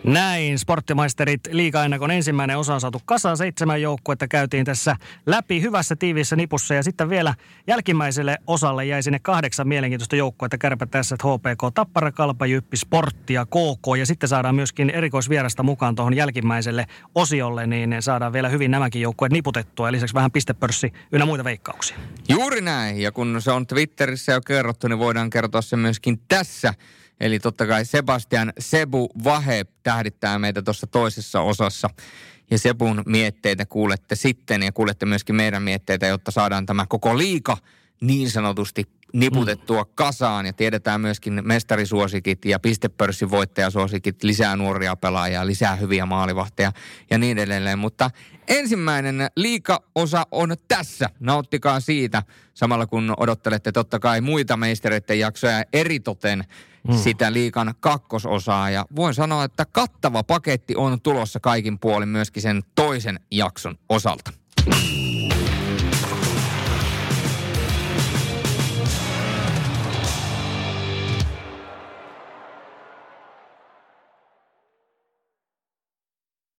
Näin, sporttimaisterit liiga-ennakon ensimmäinen osa on saatu kasaan. Seitsemän joukkuetta käytiin tässä läpi hyvässä tiiviissä nipussa. Ja sitten vielä jälkimmäiselle osalle jäi sinne kahdeksan mielenkiintoista joukkuetta. Kärpät tässä HPK, Tappara, Kalpa, Jyppi, Sportti ja KK. Ja sitten saadaan myöskin erikoisvierasta mukaan tuohon jälkimmäiselle osiolle, niin saadaan vielä hyvin nämäkin joukkueet niputettua. Ja lisäksi vähän pistepörssi ynnä muita veikkauksia. Juuri näin. Ja kun se on Twitterissä jo kerrottu, niin voidaan kertoa se myöskin tässä Eli totta kai Sebastian Sebu Vahe tähdittää meitä tuossa toisessa osassa. Ja Sebun mietteitä kuulette sitten ja kuulette myöskin meidän mietteitä, jotta saadaan tämä koko liika niin sanotusti niputettua mm. kasaan ja tiedetään myöskin mestarisuosikit ja pistepörssin voittajasuosikit, lisää nuoria pelaajia, lisää hyviä maalivahteja ja niin edelleen. Mutta ensimmäinen liikaosa on tässä. Nauttikaa siitä samalla kun odottelette totta kai muita meistereiden jaksoja eritoten mm. sitä liikan kakkososaa. Ja voin sanoa, että kattava paketti on tulossa kaikin puolin myöskin sen toisen jakson osalta.